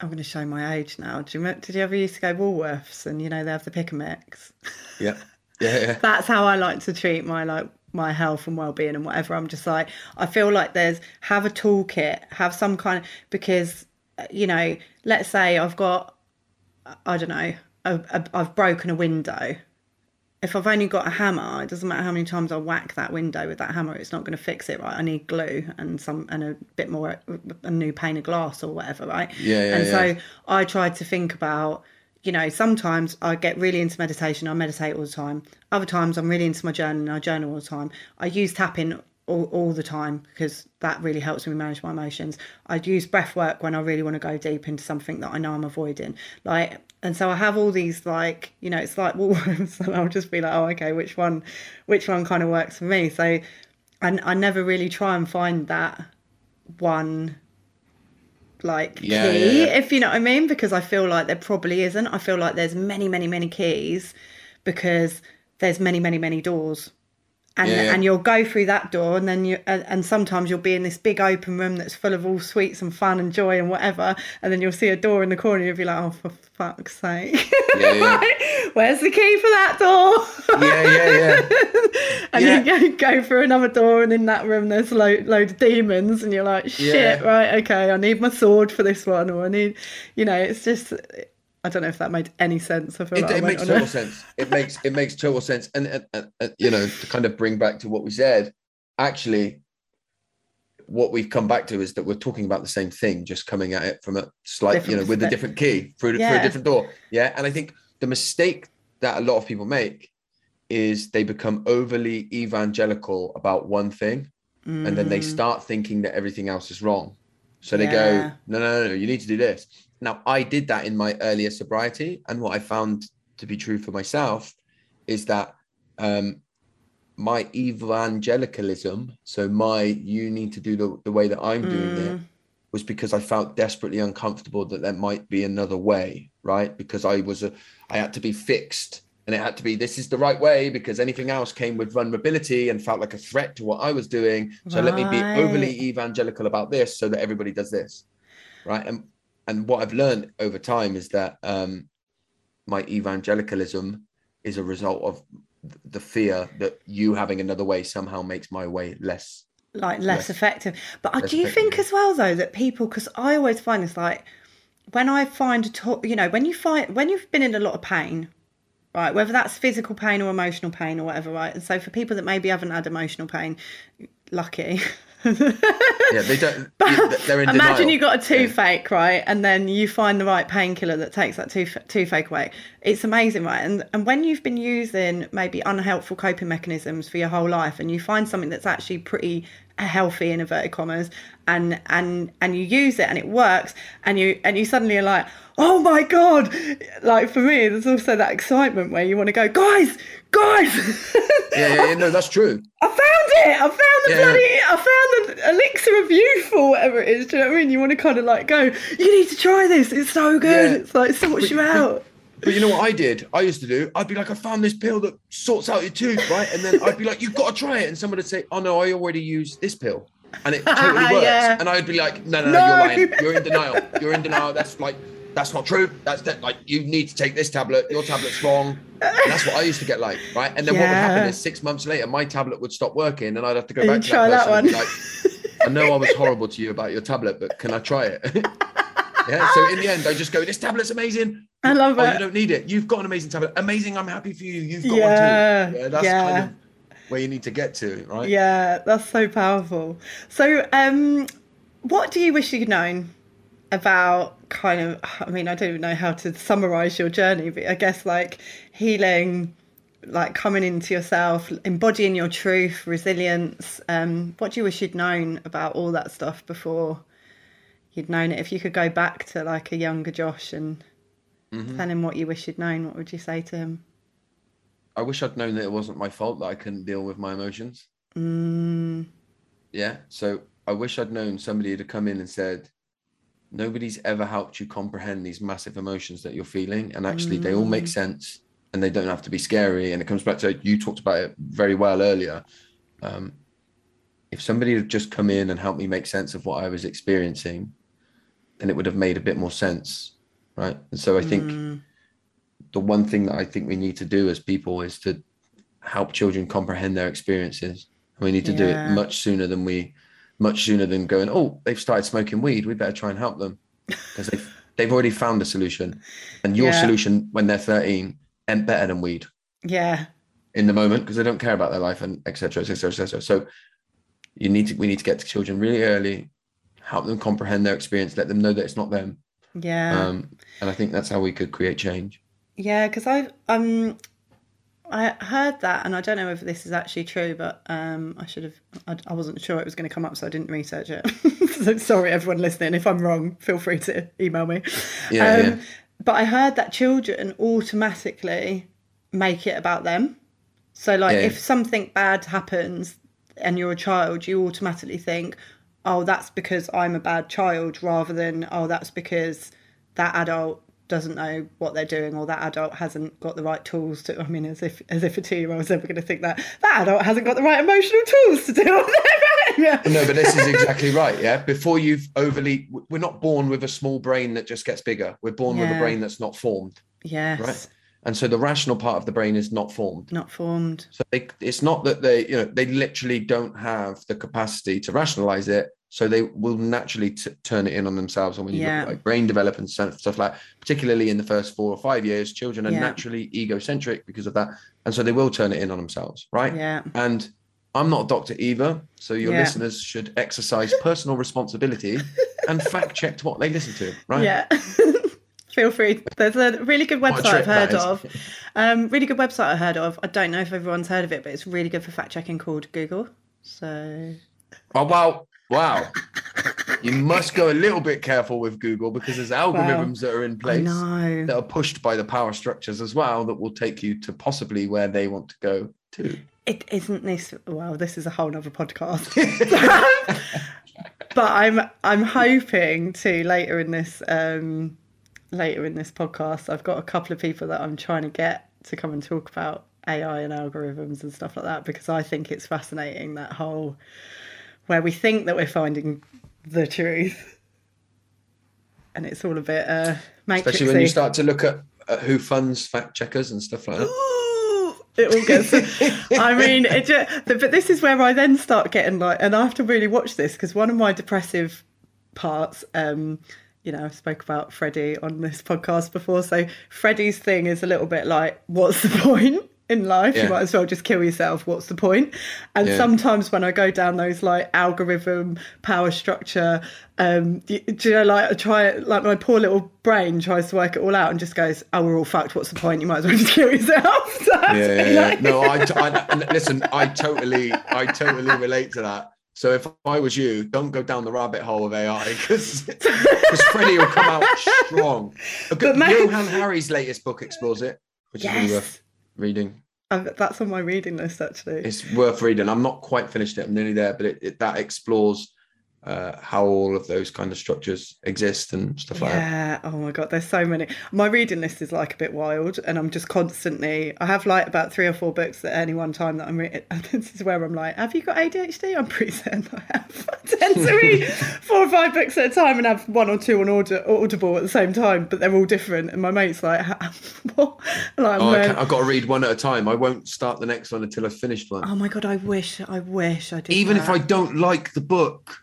I'm going to show my age now. Do you remember, did you ever used to go Woolworths and, you know, they have the pick and mix? Yeah. Yeah. That's how I like to treat my like my health and well-being and whatever. I'm just like I feel like there's have a toolkit, have some kind of because you know, let's say I've got I don't know, i I've broken a window. If I've only got a hammer, it doesn't matter how many times I whack that window with that hammer, it's not going to fix it, right? I need glue and some and a bit more a new pane of glass or whatever, right? Yeah, yeah. And yeah. so I tried to think about you know, sometimes I get really into meditation, I meditate all the time. Other times I'm really into my journal and I journal all the time. I use tapping all, all the time because that really helps me manage my emotions. I use breath work when I really want to go deep into something that I know I'm avoiding. Like and so I have all these like, you know, it's like Woolies and I'll just be like, oh okay, which one which one kind of works for me. So I, I never really try and find that one like yeah, key, yeah, if you know what I mean, because I feel like there probably isn't. I feel like there's many, many, many keys because there's many, many, many doors. And, yeah, and you'll go through that door and then you and, and sometimes you'll be in this big open room that's full of all sweets and fun and joy and whatever and then you'll see a door in the corner and you'll be like oh for fuck's sake. Yeah, yeah. where's the key for that door? Yeah yeah yeah. And yeah. you go, go through another door and in that room there's a load, load of demons and you're like shit right okay I need my sword for this one or I need you know it's just I don't know if that made any sense. I feel it, like it makes total sense. It makes it makes total sense. And, and, and, and, you know, to kind of bring back to what we said, actually, what we've come back to is that we're talking about the same thing, just coming at it from a slight, different you know, with a different key through, yeah. through a different door. Yeah. And I think the mistake that a lot of people make is they become overly evangelical about one thing, mm. and then they mm. start thinking that everything else is wrong. So they yeah. go, no, no, no, you need to do this. Now, I did that in my earlier sobriety. And what I found to be true for myself is that um, my evangelicalism, so my, you need to do the, the way that I'm doing it, mm. was because I felt desperately uncomfortable that there might be another way, right? Because I was a, I had to be fixed and it had to be this is the right way because anything else came with vulnerability and felt like a threat to what I was doing. So right. let me be overly evangelical about this so that everybody does this, right? And and what I've learned over time is that um, my evangelicalism is a result of the fear that you having another way somehow makes my way less like less, less effective. But less do you think as well though that people because I always find this like when I find a to- you know when you find when you've been in a lot of pain right whether that's physical pain or emotional pain or whatever right? And so for people that maybe haven't had emotional pain lucky yeah, they don't. They're in imagine denial. you got a toothache, yeah. right, and then you find the right painkiller that takes that tooth toothache away. It's amazing, right? And and when you've been using maybe unhelpful coping mechanisms for your whole life, and you find something that's actually pretty healthy in inverted commas, and and and you use it and it works, and you and you suddenly are like, oh my god! Like for me, there's also that excitement where you want to go, guys, guys. yeah, yeah, yeah, no, that's true. I found it. I found the yeah, bloody. Yeah. I found the elixir of youth or whatever it is. Do you know what I mean? You want to kind of like go. You need to try this. It's so good. Yeah. It's like sorts you out. But you know what I did? I used to do. I'd be like, I found this pill that sorts out your tooth, right? And then I'd be like, you've got to try it. And someone would say, Oh no, I already used this pill, and it totally works. yeah. And I'd be like, No, no, no, no, you're lying. You're in denial. You're in denial. That's like that's not true. That's that, like you need to take this tablet. Your tablet's wrong. And that's what I used to get like, right? And then yeah. what would happen is six months later, my tablet would stop working, and I'd have to go back to that, that one. like, I know I was horrible to you about your tablet, but can I try it? yeah. So in the end, I just go, this tablet's amazing. I love oh, it. You don't need it. You've got an amazing tablet. Amazing. I'm happy for you. You've got yeah. one too. Yeah. That's yeah. kind of where you need to get to, right? Yeah, that's so powerful. So, um, what do you wish you'd known about kind of i mean i don't even know how to summarize your journey but i guess like healing like coming into yourself embodying your truth resilience um what do you wish you'd known about all that stuff before you'd known it if you could go back to like a younger josh and mm-hmm. tell him what you wish you'd known what would you say to him i wish i'd known that it wasn't my fault that i couldn't deal with my emotions mm. yeah so i wish i'd known somebody had come in and said nobody's ever helped you comprehend these massive emotions that you're feeling and actually mm. they all make mm. sense and they don't have to be scary and it comes back to you talked about it very well earlier um, if somebody had just come in and helped me make sense of what i was experiencing then it would have made a bit more sense right and so i think mm. the one thing that i think we need to do as people is to help children comprehend their experiences and we need to yeah. do it much sooner than we much sooner than going, oh, they've started smoking weed. We better try and help them because they've, they've already found a solution. And your yeah. solution when they're 13 ain't better than weed. Yeah. In the moment, because they don't care about their life and etc. etc. etc. So you need to, we need to get to children really early, help them comprehend their experience, let them know that it's not them. Yeah. Um, and I think that's how we could create change. Yeah, because I um I heard that, and I don't know if this is actually true, but um, I should have. I, I, wasn't sure it was going to come up, so I didn't research it. so sorry, everyone listening. If I'm wrong, feel free to email me. Yeah, um, yeah. But I heard that children automatically make it about them. So, like, yeah. if something bad happens and you're a child, you automatically think, "Oh, that's because I'm a bad child," rather than, "Oh, that's because that adult doesn't know what they're doing or that adult hasn't got the right tools to I mean as if as if a two year old is ever going to think that that adult hasn't got the right emotional tools to deal with it. no, but this is exactly right. Yeah. Before you've overly we're not born with a small brain that just gets bigger. We're born yeah. with a brain that's not formed. Yes. Right. And so the rational part of the brain is not formed. Not formed. So they, it's not that they, you know, they literally don't have the capacity to rationalize it so they will naturally t- turn it in on themselves and when you yeah. look at like brain development and stuff like particularly in the first four or five years children are yeah. naturally egocentric because of that and so they will turn it in on themselves right yeah and i'm not a doctor either so your yeah. listeners should exercise personal responsibility and fact check what they listen to right yeah feel free. There's a really good website i've heard of. Um really good website i heard of. I don't know if everyone's heard of it but it's really good for fact checking called google. So oh well Wow. you must go a little bit careful with Google because there's algorithms that are in place that are pushed by the power structures as well that will take you to possibly where they want to go to. It isn't this well, this is a whole nother podcast. but I'm I'm hoping to later in this um, later in this podcast. I've got a couple of people that I'm trying to get to come and talk about AI and algorithms and stuff like that because I think it's fascinating that whole where we think that we're finding the truth, and it's all a bit uh, matrixy. Especially when you start to look at, at who funds fact checkers and stuff like that. Ooh, it all gets. I mean, it just, but this is where I then start getting like, and I have to really watch this because one of my depressive parts. um you know, I spoke about Freddie on this podcast before. So Freddie's thing is a little bit like, what's the point? in life yeah. you might as well just kill yourself what's the point? and yeah. sometimes when i go down those like algorithm power structure um do you know like i try like my poor little brain tries to work it all out and just goes oh we're all fucked what's the point you might as well just kill yourself so yeah, yeah, like... no I, I listen i totally i totally relate to that so if I was you, don't go down the rabbit hole of AI because Freddie will come out strong. But Johann Hari's latest book explores it, which yes. is really worth reading. Um, that's on my reading list actually. It's worth reading. I'm not quite finished it. I'm nearly there, but it, it that explores uh, how all of those kind of structures exist and stuff like yeah. that. Yeah. Oh my god, there's so many. My reading list is like a bit wild, and I'm just constantly. I have like about three or four books at any one time that I'm reading. This is where I'm like, have you got ADHD? I'm pretty certain I have. I tend to read four or five books at a time and have one or two on order, Audible at the same time, but they're all different. And my mate's like, what? Like, oh, I have got to read one at a time. I won't start the next one until I've finished one. Oh my god, I wish, I wish I did. Even that. if I don't like the book.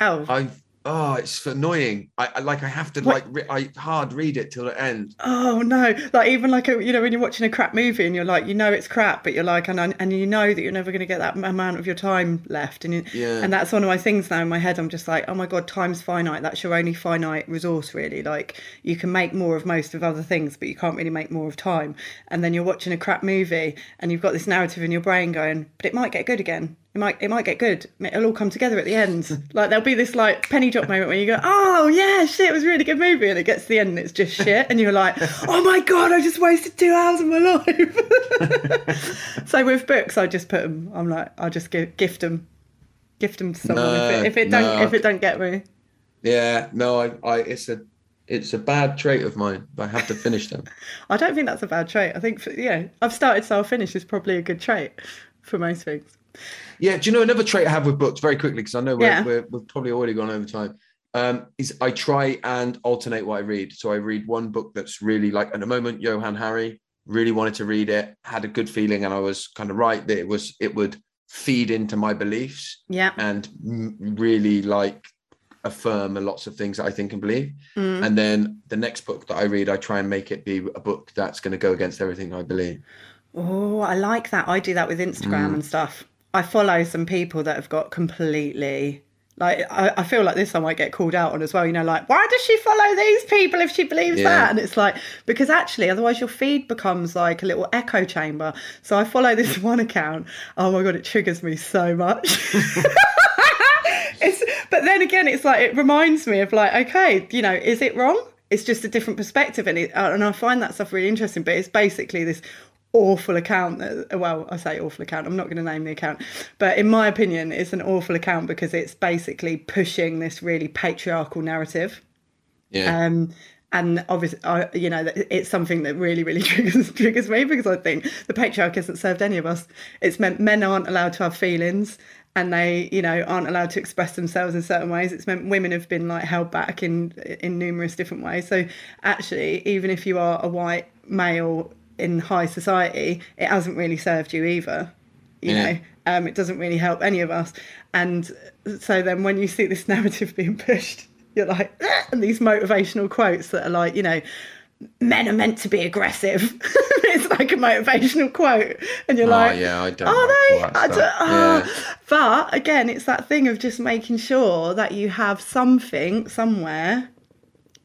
Oh. I oh, it's annoying. I, I like I have to what? like re- I hard read it till the end. Oh no! Like even like a, you know when you're watching a crap movie and you're like you know it's crap, but you're like and and you know that you're never going to get that amount of your time left, and you, yeah. and that's one of my things now in my head. I'm just like oh my god, time's finite. That's your only finite resource really. Like you can make more of most of other things, but you can't really make more of time. And then you're watching a crap movie and you've got this narrative in your brain going, but it might get good again it might it might get good. It'll all come together at the end. like there'll be this like penny drop moment where you go, oh yeah, shit, it was a really good movie, and it gets to the end and it's just shit, and you're like, oh my god, I just wasted two hours of my life. so with books, I just put them. I'm like, I just give, gift them, gift them to someone no, if, it, if it don't if it don't get me. Yeah, no, I, I it's a it's a bad trait of mine. I have to finish them. I don't think that's a bad trait. I think, for, yeah, I've started, so I'll finish is probably a good trait for most things. Yeah, do you know another trait I have with books very quickly because I know we're, yeah. we have probably already gone over time. Um, is I try and alternate what I read. So I read one book that's really like at the moment Johann Hari. Really wanted to read it, had a good feeling, and I was kind of right that it was it would feed into my beliefs. Yeah, and really like affirm lots of things that I think and believe. Mm. And then the next book that I read, I try and make it be a book that's going to go against everything I believe. Oh, I like that. I do that with Instagram mm. and stuff. I follow some people that have got completely like I, I, feel like this I might get called out on as well. You know, like why does she follow these people if she believes yeah. that? And it's like because actually, otherwise your feed becomes like a little echo chamber. So I follow this one account. Oh my god, it triggers me so much. it's but then again, it's like it reminds me of like okay, you know, is it wrong? It's just a different perspective, and it, and I find that stuff really interesting. But it's basically this awful account that, well i say awful account i'm not going to name the account but in my opinion it's an awful account because it's basically pushing this really patriarchal narrative. Yeah. Um and obviously I, you know it's something that really really triggers triggers me because i think the patriarchy hasn't served any of us. It's meant men aren't allowed to have feelings and they you know aren't allowed to express themselves in certain ways. It's meant women have been like held back in in numerous different ways. So actually even if you are a white male in high society, it hasn't really served you either. You yeah. know, um, it doesn't really help any of us. And so then when you see this narrative being pushed, you're like, and these motivational quotes that are like, you know, men are meant to be aggressive. it's like a motivational quote, and you're oh, like, yeah, I don't. Are they? I don't, oh. yeah. But again, it's that thing of just making sure that you have something somewhere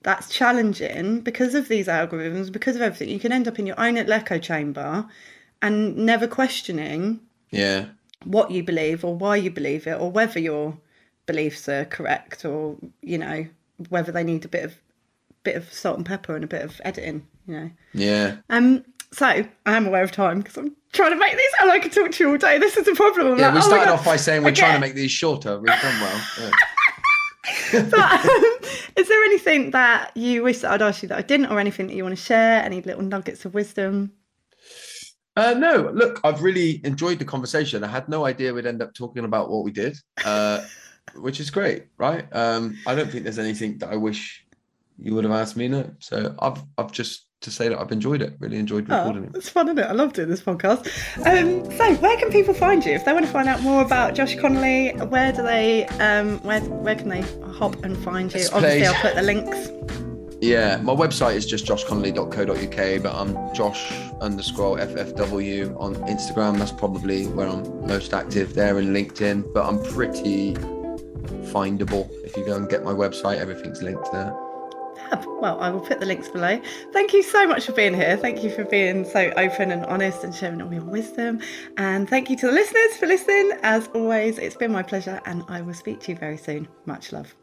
that's challenging because of these algorithms, because of everything. You can end up in your own little echo chamber and never questioning yeah what you believe or why you believe it or whether your beliefs are correct or you know whether they need a bit of bit of salt and pepper and a bit of editing you know yeah um so i am aware of time because i'm trying to make these and i could talk to you all day this is the problem I'm yeah like, we oh started oh off by saying we're okay. trying to make these shorter we've done well yeah. but um, is there anything that you wish that I'd asked you that I didn't, or anything that you want to share? Any little nuggets of wisdom? Uh, no, look, I've really enjoyed the conversation. I had no idea we'd end up talking about what we did, uh, which is great, right? Um, I don't think there's anything that I wish you would have asked me. No, so I've I've just to say that I've enjoyed it. Really enjoyed oh, recording oh, It's fun, isn't it? I love doing this podcast. Um, so, where can people find you if they want to find out more about Josh Connolly? Where do they? Um, where where can they hop and find you? Obviously, I'll put the links. Yeah, my website is just joshconnolly.co.uk, but I'm Josh underscore FFW on Instagram. That's probably where I'm most active there and LinkedIn, but I'm pretty findable. If you go and get my website, everything's linked there. Well, I will put the links below. Thank you so much for being here. Thank you for being so open and honest and sharing all your wisdom. And thank you to the listeners for listening. As always, it's been my pleasure, and I will speak to you very soon. Much love.